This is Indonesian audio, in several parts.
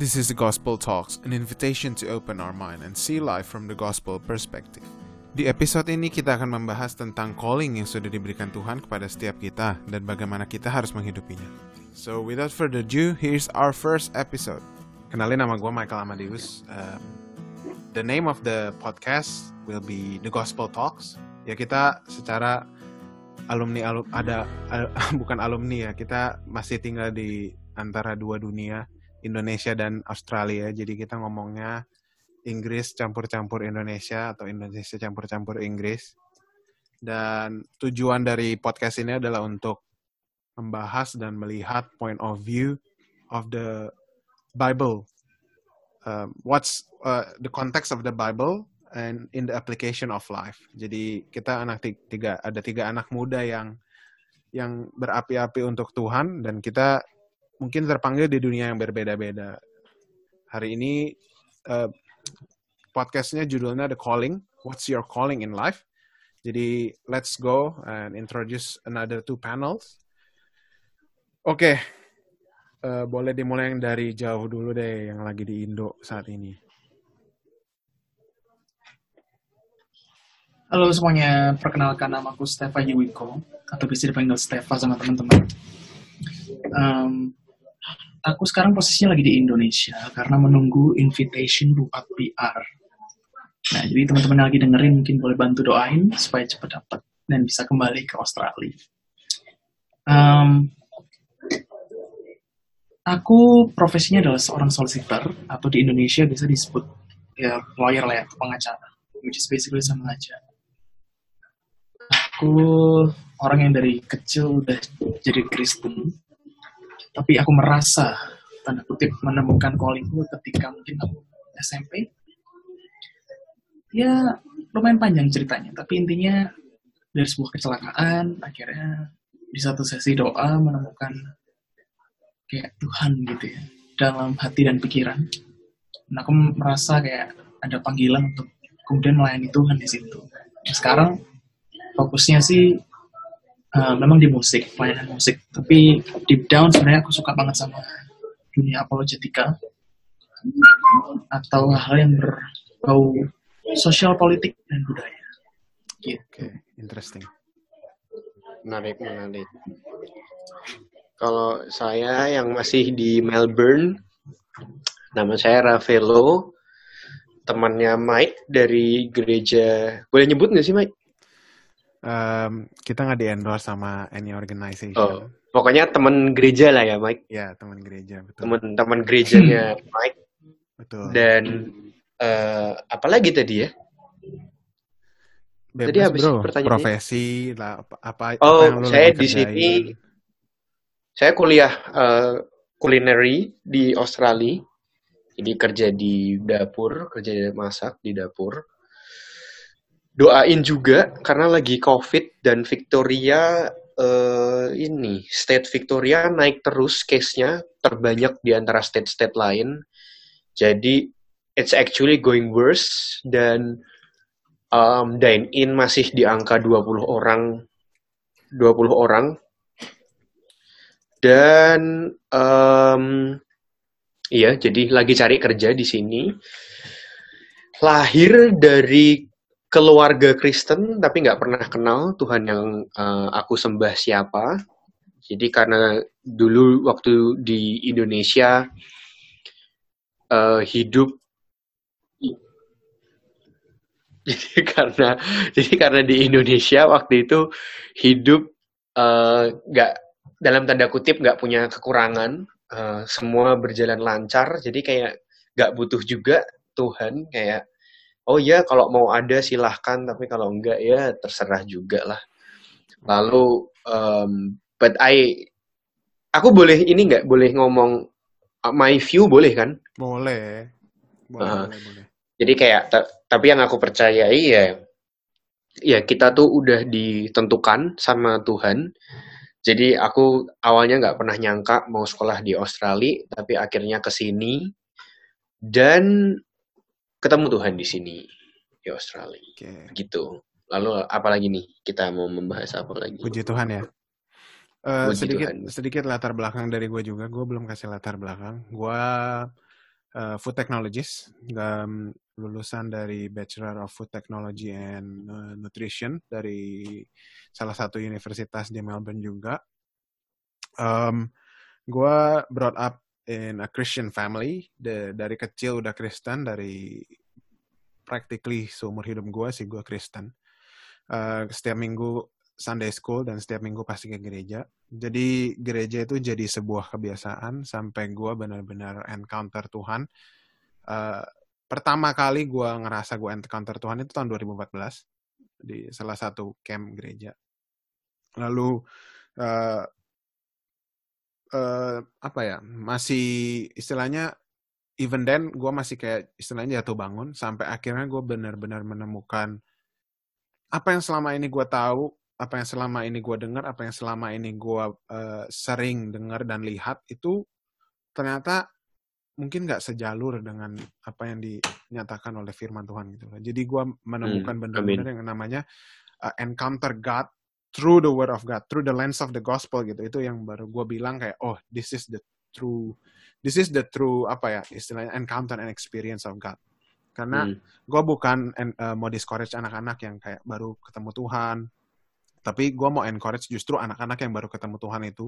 This is the Gospel Talks, an invitation to open our mind and see life from the gospel perspective. Di episode ini kita akan membahas tentang calling yang sudah diberikan Tuhan kepada setiap kita dan bagaimana kita harus menghidupinya. So without further ado, here's our first episode. Kenalin nama gue Michael Amadeus. Um, the name of the podcast will be The Gospel Talks. Ya kita secara alumni alum, ada al- bukan alumni ya, kita masih tinggal di antara dua dunia, Indonesia dan Australia. Jadi kita ngomongnya Inggris campur-campur Indonesia atau Indonesia campur-campur Inggris. Dan tujuan dari podcast ini adalah untuk membahas dan melihat point of view of the Bible. Um, what's uh, the context of the Bible and in the application of life. Jadi kita anak ti- tiga ada tiga anak muda yang yang berapi-api untuk Tuhan dan kita mungkin terpanggil di dunia yang berbeda-beda. Hari ini uh, podcastnya judulnya The Calling. What's your calling in life? Jadi let's go and introduce another two panels. Oke, uh, boleh dimulai yang dari jauh dulu deh, yang lagi di Indo saat ini. Halo semuanya, perkenalkan nama aku Stefa Yuwiko atau bisa dipanggil Stefa sama teman-teman. Em, aku sekarang posisinya lagi di Indonesia karena menunggu invitation berupa PR. Nah, jadi teman-teman lagi dengerin mungkin boleh bantu doain supaya cepat dapat dan bisa kembali ke Australia. Em, aku profesinya adalah seorang solicitor atau di Indonesia bisa disebut ya lawyer lah ya, pengacara, which is basically sama aja aku orang yang dari kecil udah jadi Kristen tapi aku merasa tanda kutip menemukan callingku ketika mungkin aku SMP ya lumayan panjang ceritanya. Tapi intinya dari sebuah kecelakaan akhirnya di satu sesi doa menemukan kayak Tuhan gitu ya dalam hati dan pikiran. Dan aku merasa kayak ada panggilan untuk kemudian melayani Tuhan di situ. Nah, sekarang fokusnya sih uh, memang di musik, pelayanan musik. Tapi deep down sebenarnya aku suka banget sama dunia apologetika atau hal yang berbau sosial politik dan budaya. Gitu. Oke, interesting. Menarik, menarik. Kalau saya yang masih di Melbourne, nama saya Ravelo, temannya Mike dari gereja. Boleh nyebut nggak sih Mike? Um, kita nggak di endorse sama any organization. Oh, pokoknya teman gereja lah ya Mike. Ya, teman gereja, betul. Teman-teman gerejanya Mike. Betul. Dan eh, apa lagi tadi ya? Bebas, tadi habis bro. pertanyaannya. Profesi lah apa apa, apa Oh, yang lu saya di sini saya kuliah eh, culinary di Australia. Jadi kerja di dapur, kerja masak di dapur. Doain juga karena lagi COVID dan Victoria eh, ini state Victoria naik terus case-nya terbanyak di antara state-state lain. Jadi it's actually going worse dan um, dine in masih di angka 20 orang 20 orang dan em, iya jadi lagi cari kerja di sini lahir dari keluarga Kristen tapi nggak pernah kenal Tuhan yang eh, aku sembah siapa. Jadi karena dulu waktu di Indonesia eh, hidup jadi karena jadi karena di Indonesia waktu itu hidup eh, nggak dalam tanda kutip nggak punya kekurangan eh, semua berjalan lancar. Jadi kayak nggak butuh juga Tuhan kayak oh ya kalau mau ada silahkan tapi kalau enggak ya terserah juga lah lalu em, but I aku boleh ini nggak boleh ngomong uh, my view boleh kan Boleh. Boleh, Ah. boleh, boleh. Jadi kayak ta- tapi yang aku percayai ya ya kita tuh udah ditentukan sama Tuhan. Jadi aku awalnya nggak pernah nyangka mau sekolah di Australia, tapi akhirnya ke sini dan ketemu Tuhan di sini di Australia. Oke. Gitu. Lalu apalagi nih kita mau membahas apa lagi? Puji Tuhan ya. Puji sedikit Tuhan. sedikit latar belakang dari gue juga. Gue belum kasih latar belakang. Gue uh, food technologist, um, lulusan dari Bachelor of Food Technology and uh, Nutrition dari salah satu universitas di Melbourne juga. Um, gue brought up in a Christian family, de, dari kecil udah Kristen, dari practically seumur hidup gue sih gue Kristen. Uh, setiap minggu Sunday school dan setiap minggu pasti ke gereja. Jadi gereja itu jadi sebuah kebiasaan sampai gue benar-benar encounter Tuhan. Uh, pertama kali gue ngerasa gue encounter Tuhan itu tahun 2014 di salah satu camp gereja. Lalu uh, uh, apa ya masih istilahnya even then gue masih kayak istilahnya jatuh bangun sampai akhirnya gue benar-benar menemukan apa yang selama ini gue tahu apa yang selama ini gue dengar, apa yang selama ini gue uh, sering dengar dan lihat itu ternyata mungkin nggak sejalur dengan apa yang dinyatakan oleh firman Tuhan gitu. Jadi gue menemukan hmm, benar-benar yang namanya uh, encounter God through the word of God, through the lens of the gospel gitu. Itu yang baru gue bilang kayak oh this is the true, this is the true apa ya istilahnya encounter and experience of God. Karena hmm. gue bukan uh, mau discourage anak-anak yang kayak baru ketemu Tuhan, tapi gue mau encourage justru anak-anak yang baru ketemu Tuhan itu,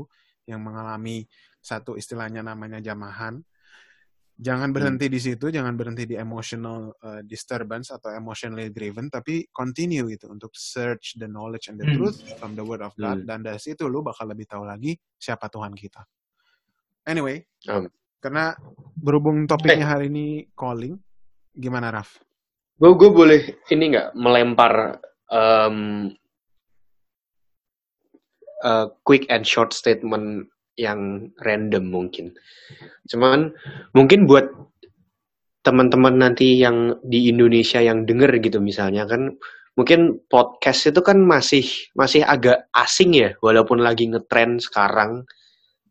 yang mengalami satu istilahnya namanya jamahan, jangan hmm. berhenti hmm. di situ, jangan berhenti di emotional uh, disturbance atau emotionally driven, tapi continue gitu untuk search the knowledge and the hmm. truth from the word of God. Hmm. Dan dari situ lu bakal lebih tahu lagi siapa Tuhan kita. Anyway, um. karena berhubung topiknya hari ini calling, gimana Raf? Gue boleh ini nggak melempar um, uh, quick and short statement yang random mungkin. Cuman mungkin buat teman-teman nanti yang di Indonesia yang denger gitu misalnya kan mungkin podcast itu kan masih masih agak asing ya walaupun lagi ngetren sekarang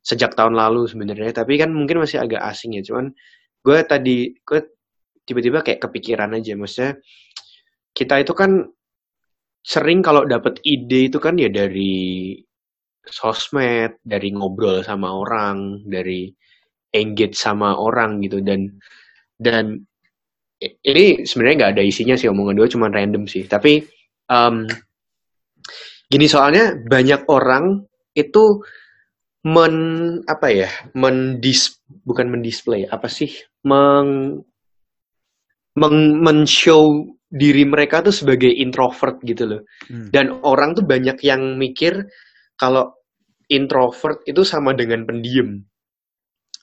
sejak tahun lalu sebenarnya. Tapi kan mungkin masih agak asing ya. Cuman gue tadi gue tiba-tiba kayak kepikiran aja. Maksudnya kita itu kan sering kalau dapat ide itu kan ya dari sosmed, dari ngobrol sama orang, dari engage sama orang gitu. Dan dan ini sebenarnya nggak ada isinya sih omongan gue cuma random sih. Tapi um, gini soalnya banyak orang itu men apa ya mendis bukan mendisplay apa sih meng meng men show diri mereka tuh sebagai introvert gitu loh. Hmm. dan orang tuh banyak yang mikir kalau introvert itu sama dengan pendiam.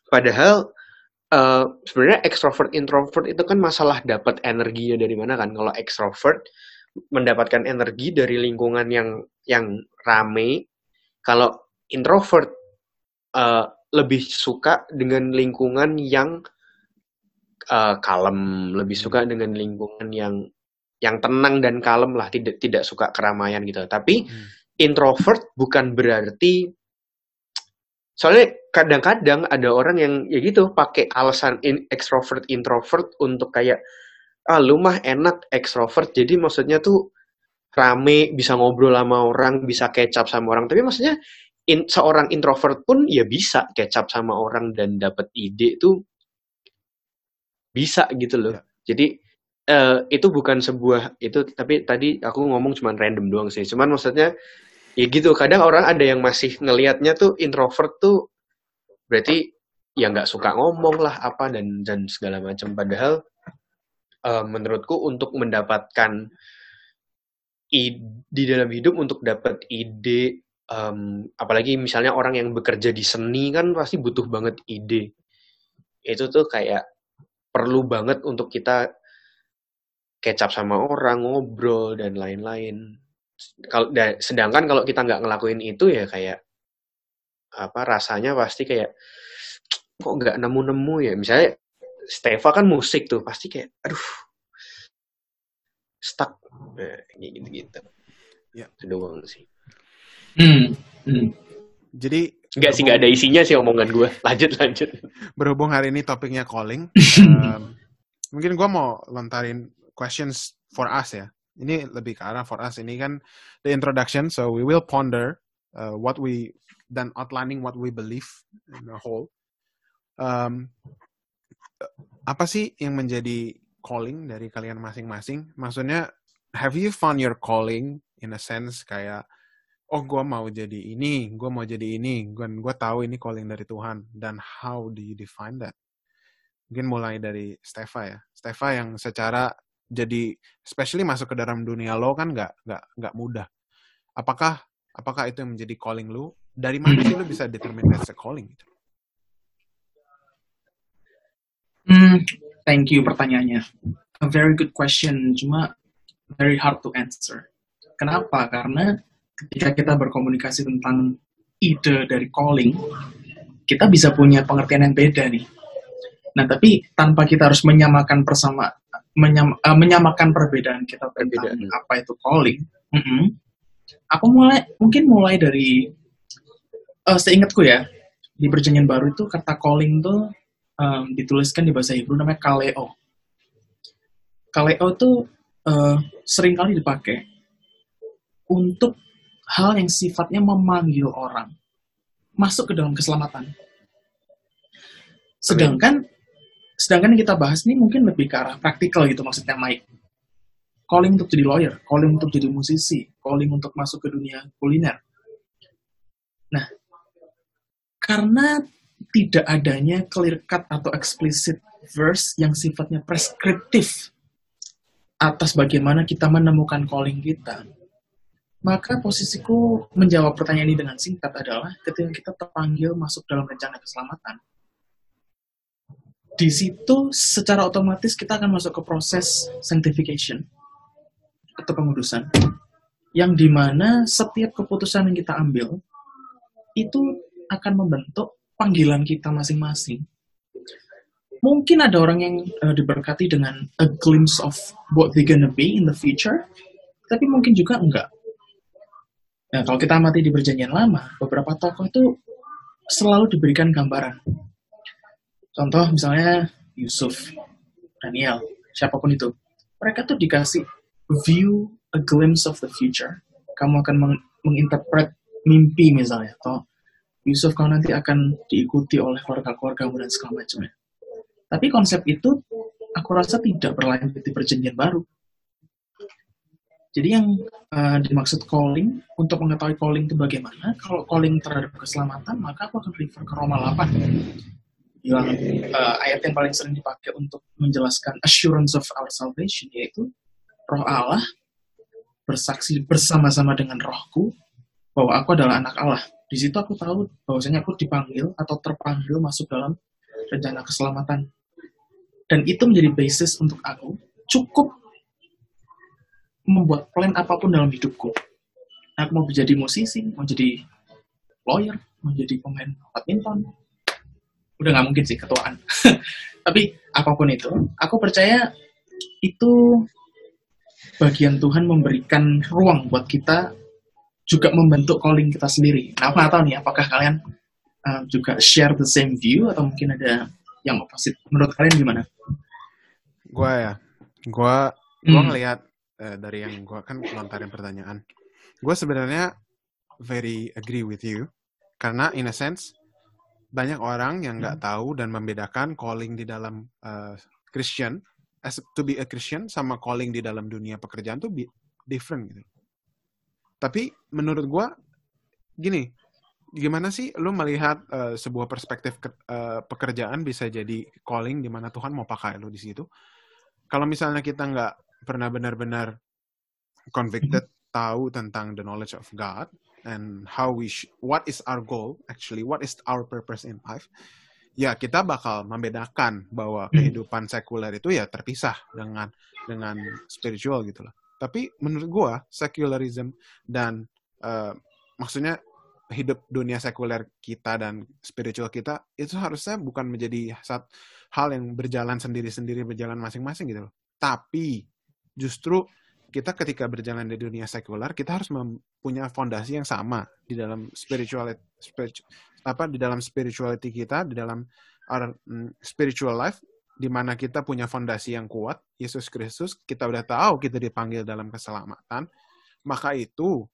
Padahal uh, sebenarnya extrovert introvert itu kan masalah dapat energinya dari mana kan. Kalau extrovert mendapatkan energi dari lingkungan yang yang rame. Kalau introvert uh, lebih suka dengan lingkungan yang uh, kalem, lebih suka dengan lingkungan yang yang tenang dan kalem lah, tidak tidak suka keramaian gitu. Tapi hmm introvert bukan berarti soalnya kadang-kadang ada orang yang ya gitu pakai alasan in, extrovert introvert untuk kayak ah lu mah enak extrovert jadi maksudnya tuh rame bisa ngobrol sama orang bisa kecap sama orang. Tapi maksudnya in, seorang introvert pun ya bisa kecap sama orang dan dapat ide tuh bisa gitu loh. Ya. jadi uh, itu bukan sebuah itu tapi tadi aku ngomong cuman random doang sih. Cuman maksudnya ya gitu kadang orang ada yang masih ngelihatnya tuh introvert tuh berarti ya nggak suka ngomong lah apa dan dan segala macam. Padahal uh, menurutku untuk mendapatkan ide, di dalam hidup untuk dapat ide um, apalagi misalnya orang yang bekerja di seni kan pasti butuh banget ide. Itu tuh kayak perlu banget untuk kita kecap sama orang ngobrol dan lain-lain kalau sedangkan kalau kita nggak ngelakuin itu ya kayak apa rasanya pasti kayak kok nggak nemu-nemu ya? Misalnya Steva kan musik tuh pasti kayak aduh stuck. Nah, gitu gitu ya. Doang sih. Hmm. Hmm. jadi nggak sih nggak ada isinya sih omongan gue lanjut lanjut. Berhubung hari ini topiknya calling um, mungkin gue mau lontarin questions for us ya ini lebih ke arah for us ini kan the introduction so we will ponder uh, what we dan outlining what we believe in the whole um, apa sih yang menjadi calling dari kalian masing-masing? Maksudnya, have you found your calling in a sense kayak, oh gue mau jadi ini, gue mau jadi ini, gue gue tahu ini calling dari Tuhan. Dan how do you define that? Mungkin mulai dari Stefa ya. Stefa yang secara jadi, especially masuk ke dalam dunia lo kan nggak nggak nggak mudah. Apakah apakah itu yang menjadi calling lu? Dari mana sih lu bisa determine that's a calling? Gitu? Hmm, thank you pertanyaannya. A very good question, cuma very hard to answer. Kenapa? Karena ketika kita berkomunikasi tentang ide dari calling, kita bisa punya pengertian yang beda nih. Nah, tapi tanpa kita harus menyamakan bersama menyam, uh, menyamakan perbedaan kita tentang Perbedaan. apa itu calling. mm-mm, Aku mulai mungkin mulai dari uh, seingatku ya di perjanjian baru itu kata calling tuh um, dituliskan di bahasa Hebrew namanya kaleo. Kaleo itu uh, sering kali dipakai untuk hal yang sifatnya memanggil orang masuk ke dalam keselamatan. Sedangkan sedangkan yang kita bahas ini mungkin lebih ke arah praktikal gitu maksudnya Mike. Calling untuk jadi lawyer, calling untuk jadi musisi, calling untuk masuk ke dunia kuliner. Nah, karena tidak adanya clear cut atau explicit verse yang sifatnya preskriptif atas bagaimana kita menemukan calling kita, maka posisiku menjawab pertanyaan ini dengan singkat adalah ketika kita terpanggil masuk dalam rencana keselamatan, di situ secara otomatis kita akan masuk ke proses sanctification atau pengudusan yang di mana setiap keputusan yang kita ambil itu akan membentuk panggilan kita masing-masing. Mungkin ada orang yang uh, diberkati dengan a glimpse of what they gonna be in the future, tapi mungkin juga enggak. Nah, kalau kita amati di perjanjian lama, beberapa tokoh itu selalu diberikan gambaran. Contoh misalnya Yusuf, Daniel, siapa pun itu. Mereka tuh dikasih view a glimpse of the future. Kamu akan meng menginterpret mimpi misalnya, atau Yusuf kau nanti akan diikuti oleh keluarga-keluargamu dan segala macamnya. Tapi konsep itu aku rasa tidak berlanjut di perjanjian baru. Jadi yang uh, dimaksud calling, untuk mengetahui calling itu bagaimana, kalau calling terhadap keselamatan, maka aku akan refer ke Roma 8. Yang uh, ayat yang paling sering dipakai untuk menjelaskan assurance of our salvation, yaitu roh Allah bersaksi bersama-sama dengan rohku bahwa aku adalah anak Allah. Di situ aku tahu bahwasanya aku dipanggil atau terpanggil masuk dalam rencana keselamatan. Dan itu menjadi basis untuk aku cukup membuat plan apa pun dalam hidupku. Aku mau menjadi musisi, mau jadi lawyer, mau jadi pemain badminton. Udah nggak mungkin sih ketuaan. Tapi apa pun itu, aku percaya itu bagian Tuhan memberikan ruang buat kita juga membentuk calling kita sendiri. Nah, aku nggak tahu nih, apakah kalian uh, juga share the same view atau mungkin ada yang opposite. Menurut kalian gimana? Gua ya, gua gua Hmm. ngelihat eh, dari yang gua kan lontarin pertanyaan. Gue sebenarnya very agree with you karena in a sense banyak orang yang nggak tahu dan membedakan calling di dalam eh, Christian as to be a Christian sama calling di dalam dunia pekerjaan tuh different gitu. Tapi menurut gua gini, gimana sih lu melihat eh, sebuah perspektif ke- eh, pekerjaan bisa jadi calling di mana Tuhan mau pakai lu di situ? Kalau misalnya kita nggak pernah benar-benar convicted tahu tentang the knowledge of God and how we sh- what is our goal actually what is our purpose in life ya kita bakal membedakan bahwa Hmm. kehidupan sekuler itu ya terpisah dengan dengan spiritual gitu loh tapi menurut gua secularism dan eh, maksudnya hidup dunia sekuler kita dan spiritual kita itu harusnya bukan menjadi hal yang berjalan sendiri-sendiri berjalan masing-masing gitu loh tapi justru kita ketika berjalan di dunia sekuler kita harus mempunyai fondasi yang sama di dalam spirituality spiritu- apa di dalam spirituality kita di dalam our mm, spiritual life di mana kita punya fondasi yang kuat Yesus Kristus kita udah tahu kita dipanggil dalam keselamatan maka itu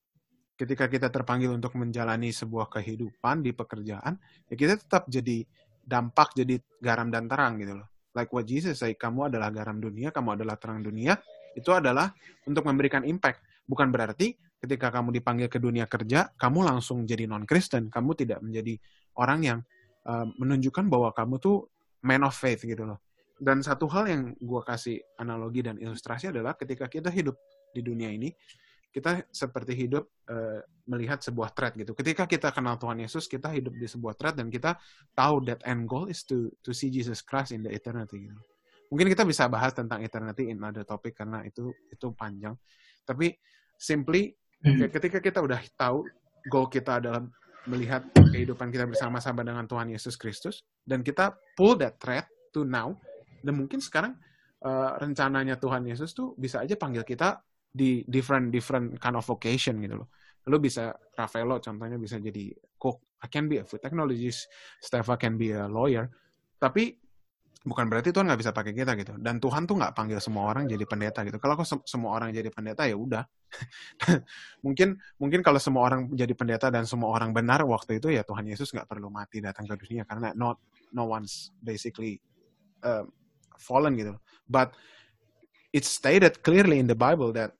ketika kita terpanggil untuk menjalani sebuah kehidupan di pekerjaan ya kita tetap jadi dampak jadi garam dan terang gitu loh. Like what Jesus say, kamu adalah garam dunia, kamu adalah terang dunia, itu adalah untuk memberikan impact. Bukan berarti ketika kamu dipanggil ke dunia kerja, kamu langsung jadi non-Kristen. Kamu tidak menjadi orang yang uh, menunjukkan bahwa kamu tuh man of faith gitu loh. Dan satu hal yang gue kasih analogi dan ilustrasi adalah ketika kita hidup di dunia ini, kita seperti hidup uh, melihat sebuah thread gitu. Ketika kita kenal Tuhan Yesus, kita hidup di sebuah thread dan kita tahu that end goal is to to see Jesus Christ in the eternity. Gitu. Mungkin kita bisa bahas tentang eternity in other topic karena itu itu panjang. Tapi simply hmm. ketika kita udah tahu goal kita adalah melihat kehidupan kita bersama-sama dengan Tuhan Yesus Kristus dan kita pull that thread to now dan mungkin sekarang uh, rencananya Tuhan Yesus tuh bisa aja panggil kita di different different kind of vocation gitu loh. Lo bisa Rafaelo contohnya bisa jadi cook, I can be a food technologist, Stefan can be a lawyer. Tapi bukan berarti Tuhan nggak bisa pakai kita gitu. Dan Tuhan tuh nggak panggil semua orang jadi pendeta gitu. Kalau se semua orang jadi pendeta ya udah. mungkin mungkin kalau semua orang jadi pendeta dan semua orang benar waktu itu ya Tuhan Yesus nggak perlu mati datang ke dunia karena not no one's basically uh, fallen gitu. But it's stated clearly in the Bible that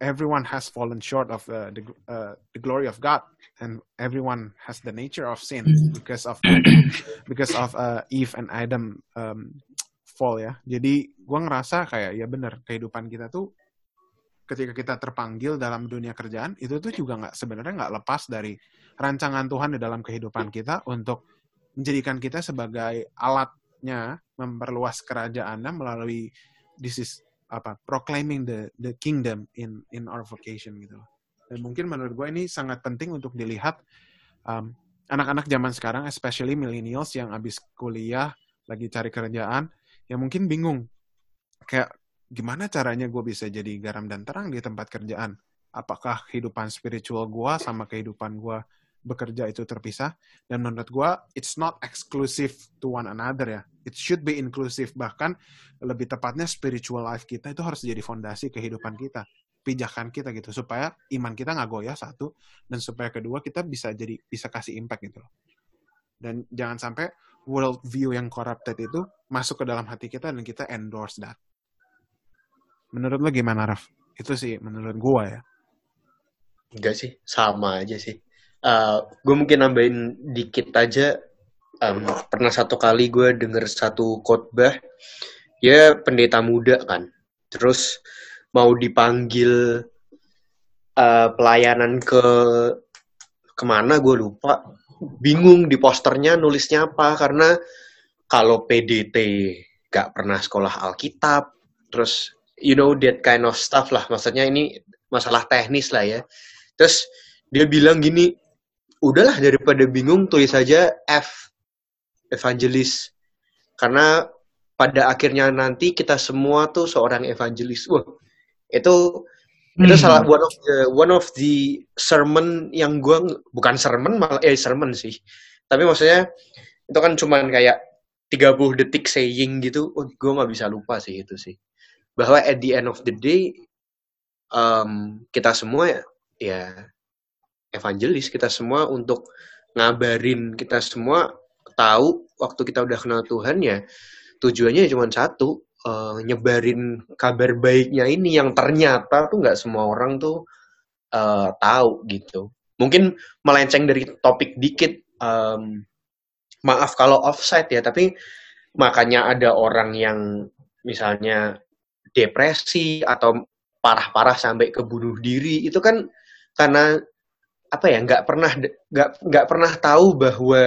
everyone has fallen short of uh, the uh, the glory of God, and everyone has the nature of sin mm-hmm. because of because of uh, Eve and Adam um, fall ya. Jadi gue ngerasa kayak ya bener kehidupan kita tuh ketika kita terpanggil dalam dunia kerjaan itu tuh juga nggak sebenarnya nggak lepas dari rancangan Tuhan di dalam kehidupan kita untuk menjadikan kita sebagai alatnya memperluas kerajaannya melalui this is apa proclaiming the the kingdom in in our vocation gitu Dan mungkin menurut gue ini sangat penting untuk dilihat um, anak-anak zaman sekarang, especially millennials yang habis kuliah lagi cari kerjaan, yang mungkin bingung kayak gimana caranya gue bisa jadi garam dan terang di tempat kerjaan? Apakah kehidupan spiritual gue sama kehidupan gue bekerja itu terpisah? Dan menurut gue it's not exclusive to one another ya. It should be inclusive. Bahkan lebih tepatnya spiritual life kita itu harus jadi fondasi kehidupan kita pijakan kita gitu supaya iman kita nggak goyah satu dan supaya kedua kita bisa jadi bisa kasih impact gitu loh. Dan jangan sampai world view yang corrupted itu masuk ke dalam hati kita dan kita endorse that. Menurut lo gimana Raf? Itu sih menurut gua ya. Enggak sih sama aja sih. Uh, eh, gue mungkin nambahin dikit aja. Um, pernah satu kali gue denger satu khotbah ya pendeta muda kan. Terus mau dipanggil uh, pelayanan ke ke mana gue lupa. Bingung di posternya nulisnya apa karena kalau PDT gak pernah sekolah Alkitab terus you know that kind of stuff lah. Maksudnya ini masalah teknis lah ya. Terus dia bilang gini udahlah daripada bingung tulis saja F evangelis. Karena pada akhirnya nanti kita semua tuh seorang evangelis. Wah itu hmm. itu salah one of the one of the sermon yang gue bukan sermon malah eh sermon sih. Tapi maksudnya itu kan cuman kayak 30 detik saying gitu. Oh, gue nggak bisa lupa sih itu sih. Bahwa at the end of the day um, kita semua ya evangelis kita semua untuk ngabarin kita semua tahu waktu kita udah kenal Tuhan ya tujuannya cuma satu uh, nyebarin kabar baiknya ini yang ternyata tuh nggak semua orang tuh uh, tahu gitu. Mungkin melenceng dari topik dikit um, maaf kalau offside ya tapi makanya ada orang yang misalnya depresi atau parah-parah sampai ke bunuh diri itu kan karena apa ya nggak pernah nggak nggak pernah tahu bahwa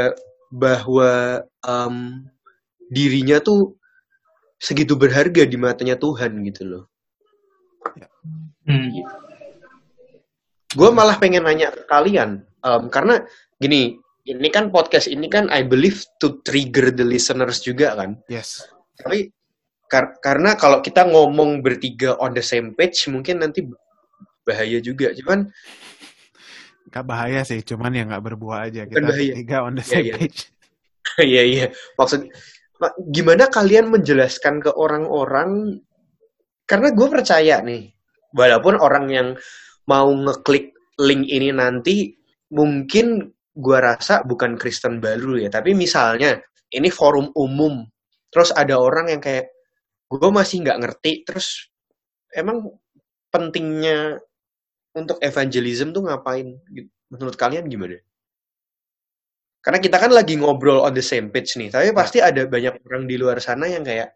bahwa um, dirinya tuh segitu berharga di matanya Tuhan gitu loh. Ya. Hmm. Gue malah pengen nanya ke kalian um, karena gini ini kan podcast ini kan I believe to trigger the listeners juga kan. Yes. Tapi kar karena kalau kita ngomong bertiga on the same page mungkin nanti bahaya juga. Cuman Gak bahaya sih, cuman ya nggak berbuah aja. Kita bahaya. tiga on the iya, same yeah, page. Iya, iya. Maksud, gimana kalian menjelaskan ke orang-orang, karena gue percaya nih, walaupun orang yang mau ngeklik link ini nanti, mungkin gue rasa bukan Kristen baru ya, tapi misalnya, ini forum umum. Terus ada orang yang kayak gue masih nggak ngerti. Terus emang pentingnya untuk evangelism tuh ngapain? Menurut kalian gimana karena kita kan lagi ngobrol on the same page nih tapi pasti ada banyak orang di luar sana yang kayak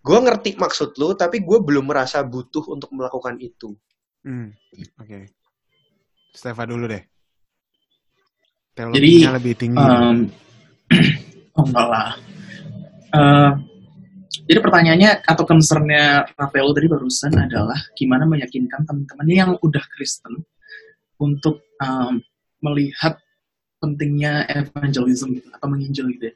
gue ngerti maksud lu tapi gue belum merasa butuh untuk melakukan itu Hmm, oke. Stefa dulu deh. Jadi, Teologinya lebih tinggi. Um, oh enggak lah. Uh, jadi pertanyaannya atau concernnya Rafael tadi barusan adalah gimana meyakinkan teman-teman yang udah Kristen untuk um, melihat pentingnya evangelism gitu, atau menginjil gitu ya.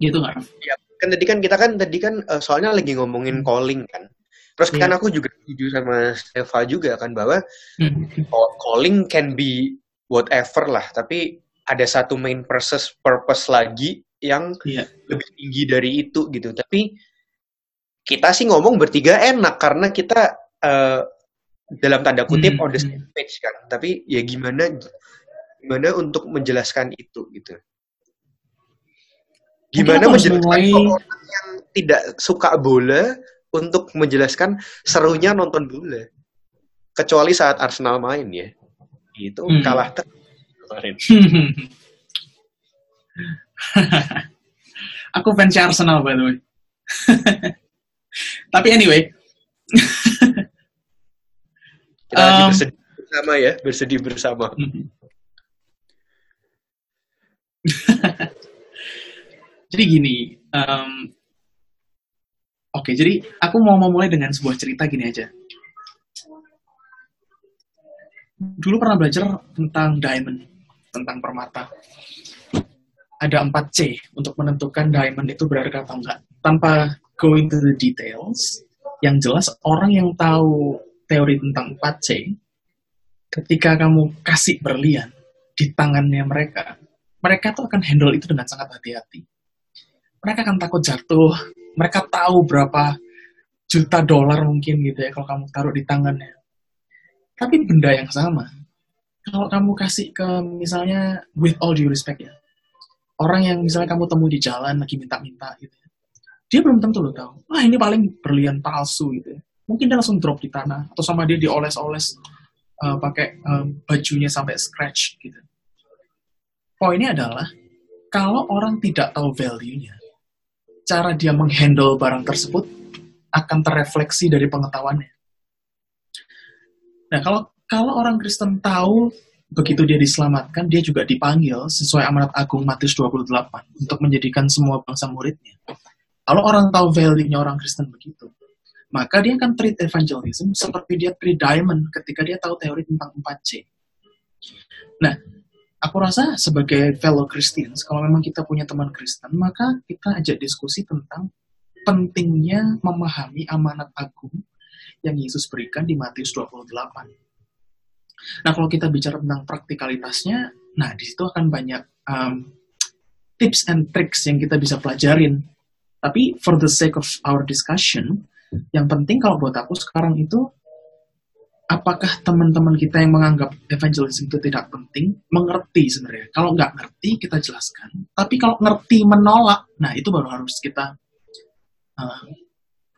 Gitu nggak? Raf? ya kan tadi kan kita kan tadi kan eh, soalnya lagi ngomongin calling kan terus kan Iya. aku juga setuju sama Stefa juga kan bahwa Hmm. call- calling can be whatever lah tapi ada satu main purpose purpose lagi yang Iya. lebih tinggi dari itu gitu tapi kita sih ngomong bertiga enak karena kita eh, dalam tanda kutip Hmm, on the hmm. same page kan tapi ya gimana gimana untuk menjelaskan itu gitu. Gimana menjelaskan mulai- orang yang tidak suka bola untuk menjelaskan serunya nonton bola? Kecuali saat Arsenal main ya. Itu Hmm. kalah kemarin. Aku fans Arsenal by the way. Tapi anyway, kita lagi Um, bersedih bersama ya. Bersedih bersama jadi gini. em, Oke, jadi aku mau memulai dengan sebuah cerita gini aja. Dulu pernah belajar tentang diamond, tentang permata. Ada 4C untuk menentukan diamond itu berharga atau enggak. Tanpa go into the details, yang jelas orang yang tahu teori tentang 4C, ketika kamu kasih berlian di tangannya mereka, mereka tuh akan handle itu dengan sangat hati-hati. Mereka akan takut jatuh, mereka tahu berapa juta dolar mungkin gitu ya kalau kamu taruh di tangannya. Tapi benda yang sama, kalau kamu kasih ke misalnya with all due respect ya, orang yang misalnya kamu temui di jalan lagi minta-minta gitu, ya, dia belum tentu lo tahu. Wah ini paling berlian palsu gitu ya. Mungkin dia langsung drop di tanah atau sama dia dioles-oles uh, pakai um, bajunya sampai scratch gitu. Poinnya adalah kalau orang tidak tahu value-nya, cara dia menghandle barang tersebut akan terefleksi dari pengetahuannya. Nah, kalau kalau orang Kristen tahu begitu dia diselamatkan, dia juga dipanggil sesuai amanat agung Matius 28 untuk menjadikan semua bangsa muridnya. Kalau orang tahu value-nya orang Kristen begitu, maka dia akan treat evangelism seperti dia treat diamond ketika dia tahu teori tentang 4C. Nah, aku rasa sebagai fellow Christians, kalau memang kita punya teman Kristen, maka kita ajak diskusi tentang pentingnya memahami amanat agung yang Yesus berikan di Matius 28. Nah, kalau kita bicara tentang praktikalitasnya, nah di situ akan banyak um, tips and tricks yang kita bisa pelajarin. Tapi for the sake of our discussion, yang penting kalau buat aku sekarang itu apakah teman-teman kita yang menganggap evangelism itu tidak penting mengerti sebenarnya. Kalau nggak ngerti kita jelaskan. Tapi kalau ngerti menolak, nah itu baru harus kita uh,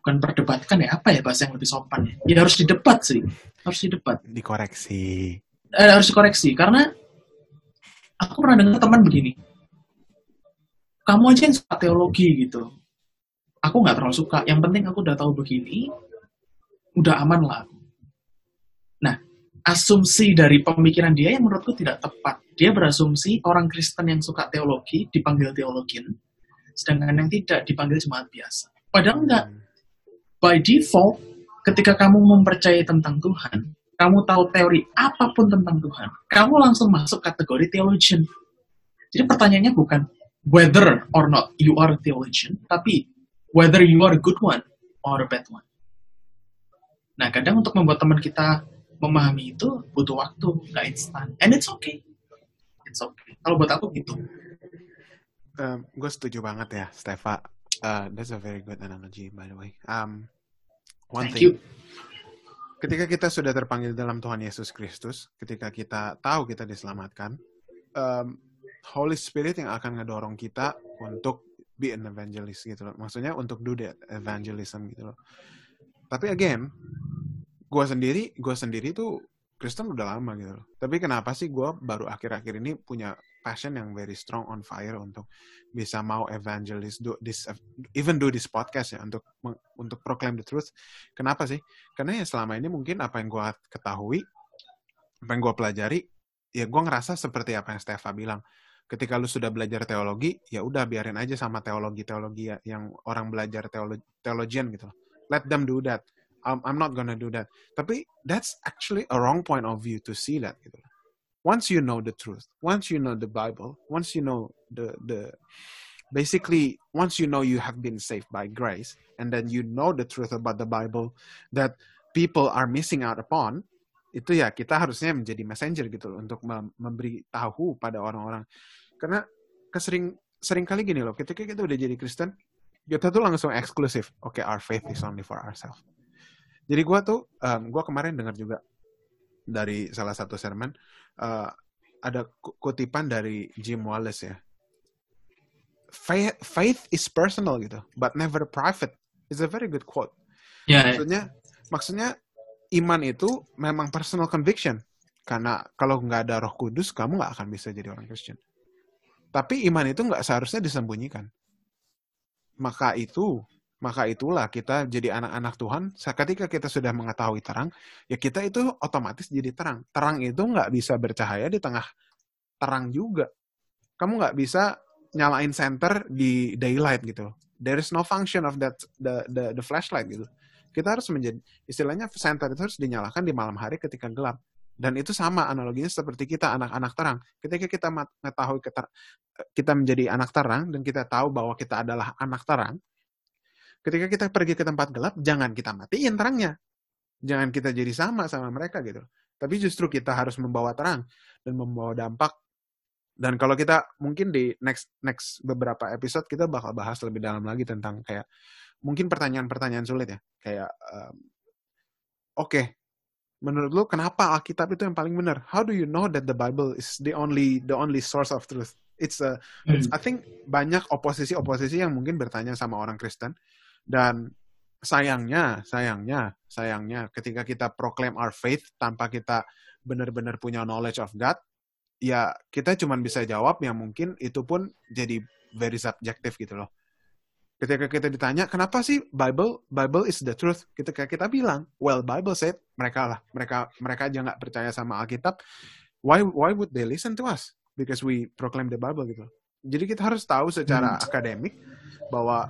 bukan perdebatkan ya apa ya bahasa yang lebih sopan ya. Ya harus didebat sih, harus didebat. Dikoreksi. Eh, harus dikoreksi karena aku pernah dengar teman begini. Kamu aja yang suka teologi gitu. Aku nggak terlalu suka. Yang penting aku udah tahu begini, udah aman lah. Asumsi dari pemikiran dia yang menurutku tidak tepat. Dia berasumsi orang Kristen yang suka teologi dipanggil teologian, sedangkan yang tidak dipanggil jemaat biasa. Padahal enggak. By default, ketika kamu mempercayai tentang Tuhan, kamu tahu teori apa pun tentang Tuhan, kamu langsung masuk kategori theologian. Jadi pertanyaannya bukan whether or not you are a theologian, tapi whether you are a good one or a bad one. Nah, kadang untuk membuat teman kita memahami itu butuh waktu, nggak instan. And it's okay. It's okay. Kalau buat aku gitu. Um, gue setuju banget ya, Stefa. Uh, that's a very good analogy, by the way. Um, one Thank thing. you. Ketika kita sudah terpanggil dalam Tuhan Yesus Kristus, ketika kita tahu kita diselamatkan, um, Holy Spirit yang akan ngedorong kita untuk be an evangelist gitu loh. Maksudnya untuk do that evangelism gitu loh. Tapi again, gue sendiri, gue sendiri tuh Kristen udah lama gitu loh. Tapi kenapa sih gue baru akhir-akhir ini punya passion yang very strong on fire untuk bisa mau evangelist do this even do this podcast ya untuk untuk proclaim the truth. Kenapa sih? Karena ya selama ini mungkin apa yang gue ketahui, apa yang gue pelajari, ya gue ngerasa seperti apa yang Stefa bilang. Ketika lu sudah belajar teologi, ya udah biarin aja sama teologi-teologi ya, yang orang belajar teologi, teologian gitu loh. Let them do that I'm, I'm not gonna do that. Tapi that's actually a wrong point of view to see that gitu. Once you know the truth, once you know the Bible, once you know the the basically once you know you have been saved by grace and then you know the truth about the Bible that people are missing out upon, itu ya kita harusnya menjadi messenger gitu loh untuk memberi tahu pada orang-orang. Karena kesering sering kali gini loh, ketika kita udah jadi Kristen, kita tuh langsung eksklusif. Oke, okay, our faith is only for ourselves. Jadi gue tuh, um, gue kemarin dengar juga dari salah satu sermon, uh, ada kutipan dari Jim Wallace ya. Faith, faith is personal gitu, but never private. It's a very good quote. Yeah, ya. maksudnya, maksudnya iman itu memang personal conviction. Karena kalau nggak ada roh kudus, kamu nggak akan bisa jadi orang Kristen. Tapi iman itu nggak seharusnya disembunyikan. Maka itu maka itulah kita jadi anak-anak Tuhan. Ketika kita sudah mengetahui terang, ya kita itu otomatis jadi terang. Terang itu nggak bisa bercahaya di tengah terang juga. Kamu nggak bisa nyalain center di daylight gitu. There is no function of that the the, the flashlight gitu. Kita harus menjadi istilahnya center itu harus dinyalakan di malam hari ketika gelap. Dan itu sama analoginya seperti kita anak-anak terang. Ketika kita mengetahui kita menjadi anak terang dan kita tahu bahwa kita adalah anak terang, ketika kita pergi ke tempat gelap, jangan kita matiin terangnya. Jangan kita jadi sama sama mereka gitu. Tapi justru kita harus membawa terang dan membawa dampak. Dan kalau kita mungkin di next next beberapa episode kita bakal bahas lebih dalam lagi tentang kayak mungkin pertanyaan-pertanyaan sulit ya. Kayak um, oke, okay, menurut lu kenapa Alkitab itu yang paling benar? How do you know that the Bible is the only the only source of truth? It's a, it's, I think banyak oposisi-oposisi yang mungkin bertanya sama orang Kristen dan sayangnya, sayangnya, sayangnya ketika kita proclaim our faith tanpa kita benar-benar punya knowledge of God, ya kita cuma bisa jawab yang mungkin itu pun jadi very subjective gitu loh. Ketika kita ditanya, kenapa sih Bible Bible is the truth? Ketika kita bilang, well Bible said, mereka lah, mereka mereka aja nggak percaya sama Alkitab, why why would they listen to us? Because we proclaim the Bible gitu. Jadi kita harus tahu secara hmm. akademik bahwa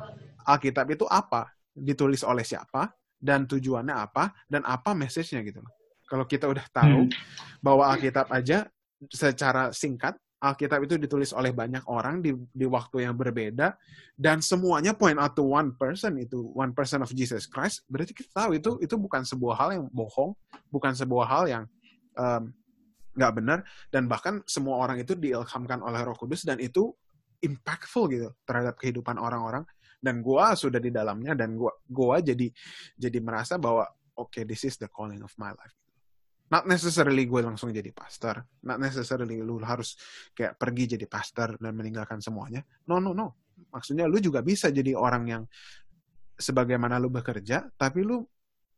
Alkitab itu apa, ditulis oleh siapa, dan tujuannya apa, dan apa message-nya gitu Kalau kita udah tahu hmm. bahwa Alkitab aja secara singkat, Alkitab itu ditulis oleh banyak orang di, di waktu yang berbeda, dan semuanya point out to one person, itu one person of Jesus Christ, berarti kita tahu itu itu bukan sebuah hal yang bohong, bukan sebuah hal yang um, nggak benar, dan bahkan semua orang itu diilhamkan oleh roh kudus, dan itu impactful gitu terhadap kehidupan orang-orang dan gua sudah di dalamnya dan gua gua jadi jadi merasa bahwa oke okay, this is the calling of my life. Not necessarily gue langsung jadi pastor. Not necessarily lu harus kayak pergi jadi pastor dan meninggalkan semuanya. No no no. Maksudnya lu juga bisa jadi orang yang sebagaimana lu bekerja tapi lu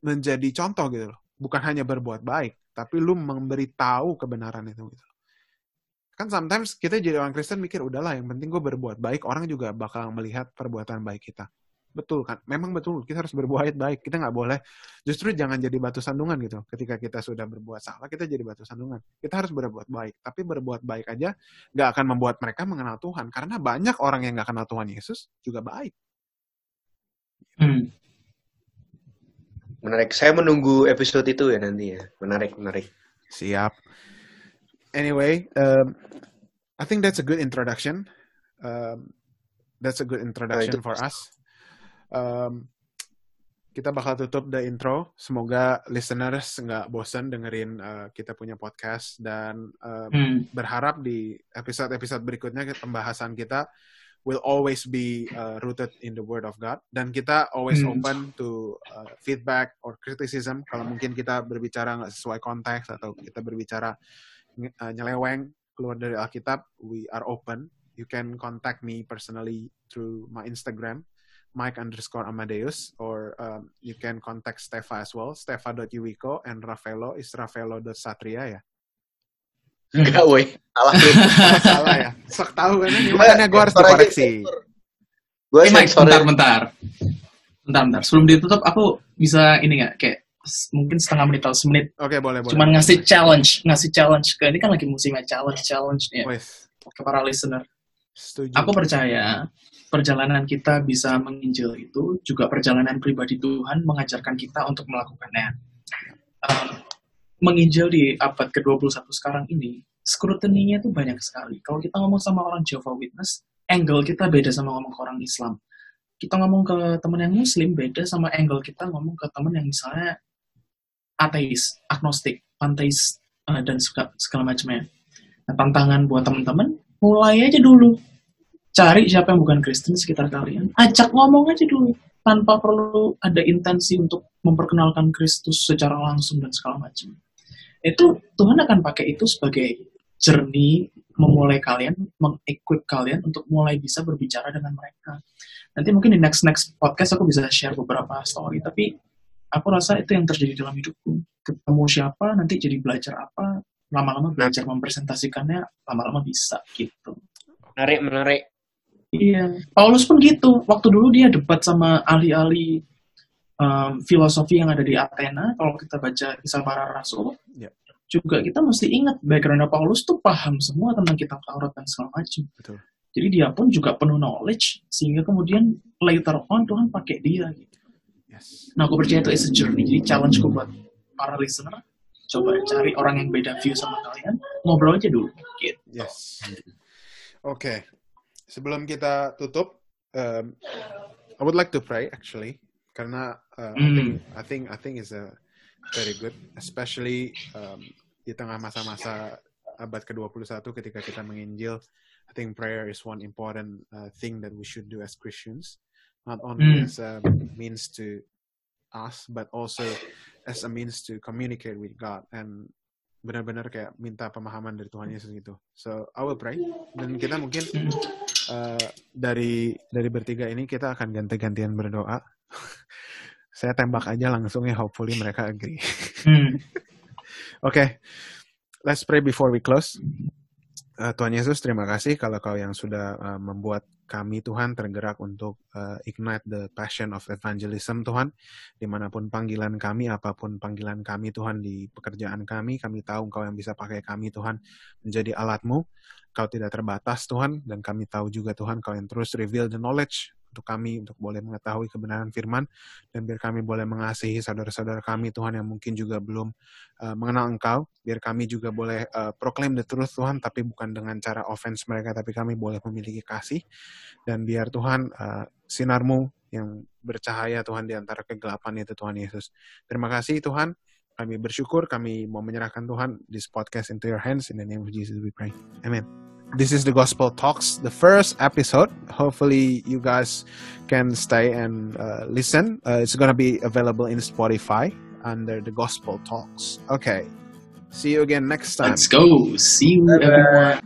menjadi contoh gitu loh. Bukan hanya berbuat baik tapi lu memberitahu kebenaran itu gitu kan sometimes kita jadi orang Kristen mikir udahlah yang penting gue berbuat baik. Orang juga bakal melihat perbuatan baik kita. Betul kan? Memang betul kita harus berbuat baik. Kita nggak boleh justru jangan jadi batu sandungan gitu ketika kita sudah berbuat salah kita jadi batu sandungan. Kita harus berbuat baik tapi berbuat baik aja nggak akan membuat mereka mengenal Tuhan karena banyak orang yang nggak kenal Tuhan Yesus juga baik. Hmm. menarik. Saya menunggu episode itu ya nanti ya. Menarik menarik. Siap anyway, um, I think that's a good introduction. Um, that's a good introduction for us. Um, kita bakal tutup the intro. Semoga listeners nggak bosan dengerin uh, kita punya podcast dan um, hmm. berharap di episode-episode berikutnya pembahasan kita will always be uh, rooted in the Word of God dan kita always hmm. open to uh, feedback or criticism kalau mungkin kita berbicara nggak sesuai konteks atau kita berbicara uh, nyeleweng keluar dari Alkitab, we are open. you can contact me personally through my Instagram, Mike underscore Amadeus, or um, you can contact Stefa as well, stefa.yuwiko, and Rafaelo is rafaelo.satria ya. Enggak, woi. Salah. Salah ya. Sok tahu kan ini, makanya gue harus dikoreksi. Gue Eh, Mike, bentar, bentar. Bentar, bentar. Sebelum ditutup, aku bisa ini nggak? Kayak mungkin setengah menit atau semenit. Oke, boleh, boleh. Cuman ngasih challenge. Ngasih challenge. Ke, ini kan lagi musimnya challenge-challenge ya. Wes, Ke para listener. setuju. Aku percaya perjalanan kita bisa menginjil itu juga perjalanan pribadi Tuhan mengajarkan kita untuk melakukannya. Um, menginjil di abad ke-21 sekarang ini, scrutiny-nya itu banyak sekali. Kalau kita ngomong sama orang Jehovah Witness, angle kita beda sama ngomong ke orang Islam. Kita ngomong ke teman yang Muslim beda sama angle kita ngomong ke teman yang misalnya ateis, agnostik, panteis, uh, dan segala, segala macamnya. Nah, tantangan buat teman-teman, mulai aja dulu. Cari siapa yang bukan Kristen sekitar kalian. Ajak ngomong aja dulu. Tanpa perlu ada intensi untuk memperkenalkan Kristus secara langsung dan segala macam. Itu Tuhan akan pakai itu sebagai journey memulai kalian, mengequip kalian untuk mulai bisa berbicara dengan mereka. Nanti mungkin di next next podcast aku bisa share beberapa story, tapi aku rasa itu yang terjadi dalam hidupku. Ketemu siapa, nanti jadi belajar apa, lama-lama belajar mempresentasikannya, lama-lama bisa gitu. Menarik, menarik. Iya, Paulus pun gitu. Waktu dulu dia debat sama ahli-ahli um, filosofi yang ada di Athena. Kalau kita baca kisah para rasul, Ya. juga kita mesti ingat background Paulus tuh paham semua tentang kitab Taurat dan segala macam. Betul. Jadi dia pun juga penuh knowledge, sehingga kemudian later on Tuhan pakai dia. Gitu. Yes. Nah, aku percaya itu is a journey. Jadi challenge-ku buat para listener, coba cari orang yang beda view sama kalian, ngobrol aja dulu. Gitu. Yes. Oke. Sebelum kita tutup, um, I would like to pray actually, karena uh, I think I think I think is a very good, especially um, di tengah masa-masa abad ke-21 ketika kita menginjil. I think prayer is one important uh, thing that we should do as Christians, not only Hmm. as a means to us, but also as a means to communicate with God and benar-benar kayak minta pemahaman dari Tuhan Yesus gitu. So I will pray dan kita mungkin uh, dari dari bertiga ini kita akan ganti-gantian berdoa. Saya tembak aja langsung ya, hopefully mereka agree. Hmm. Oke, let's pray before we close. Uh, Tuhan Yesus, terima kasih kalau kau yang sudah uh, membuat kami Tuhan tergerak untuk uh, ignite the passion of evangelism Tuhan. Di mana pun panggilan kami, apa pun panggilan kami Tuhan di pekerjaan kami, kami tahu Engkau yang bisa pakai kami Tuhan menjadi alatmu. Kau tidak terbatas Tuhan, dan kami tahu juga Tuhan Kau yang terus reveal the knowledge untuk kami untuk boleh mengetahui kebenaran firman dan biar kami boleh mengasihi saudara-saudara kami Tuhan yang mungkin juga belum uh, mengenal Engkau. Biar kami juga boleh uh, proclaim the truth Tuhan tapi bukan dengan cara offense mereka tapi kami boleh memiliki kasih. Dan biar Tuhan uh, sinarmu yang bercahaya Tuhan di antara kegelapan itu Tuhan Yesus. Terima kasih Tuhan. Kami bersyukur kami mau menyerahkan Tuhan this podcast into your hands. In the name of Jesus we pray. Amen this is the Gospel Talks, the first episode. Hopefully, you guys can stay and uh, listen. Uh, it's going to be available in Spotify under the Gospel Talks. Okay. See you again next time. Let's go. See you everyone.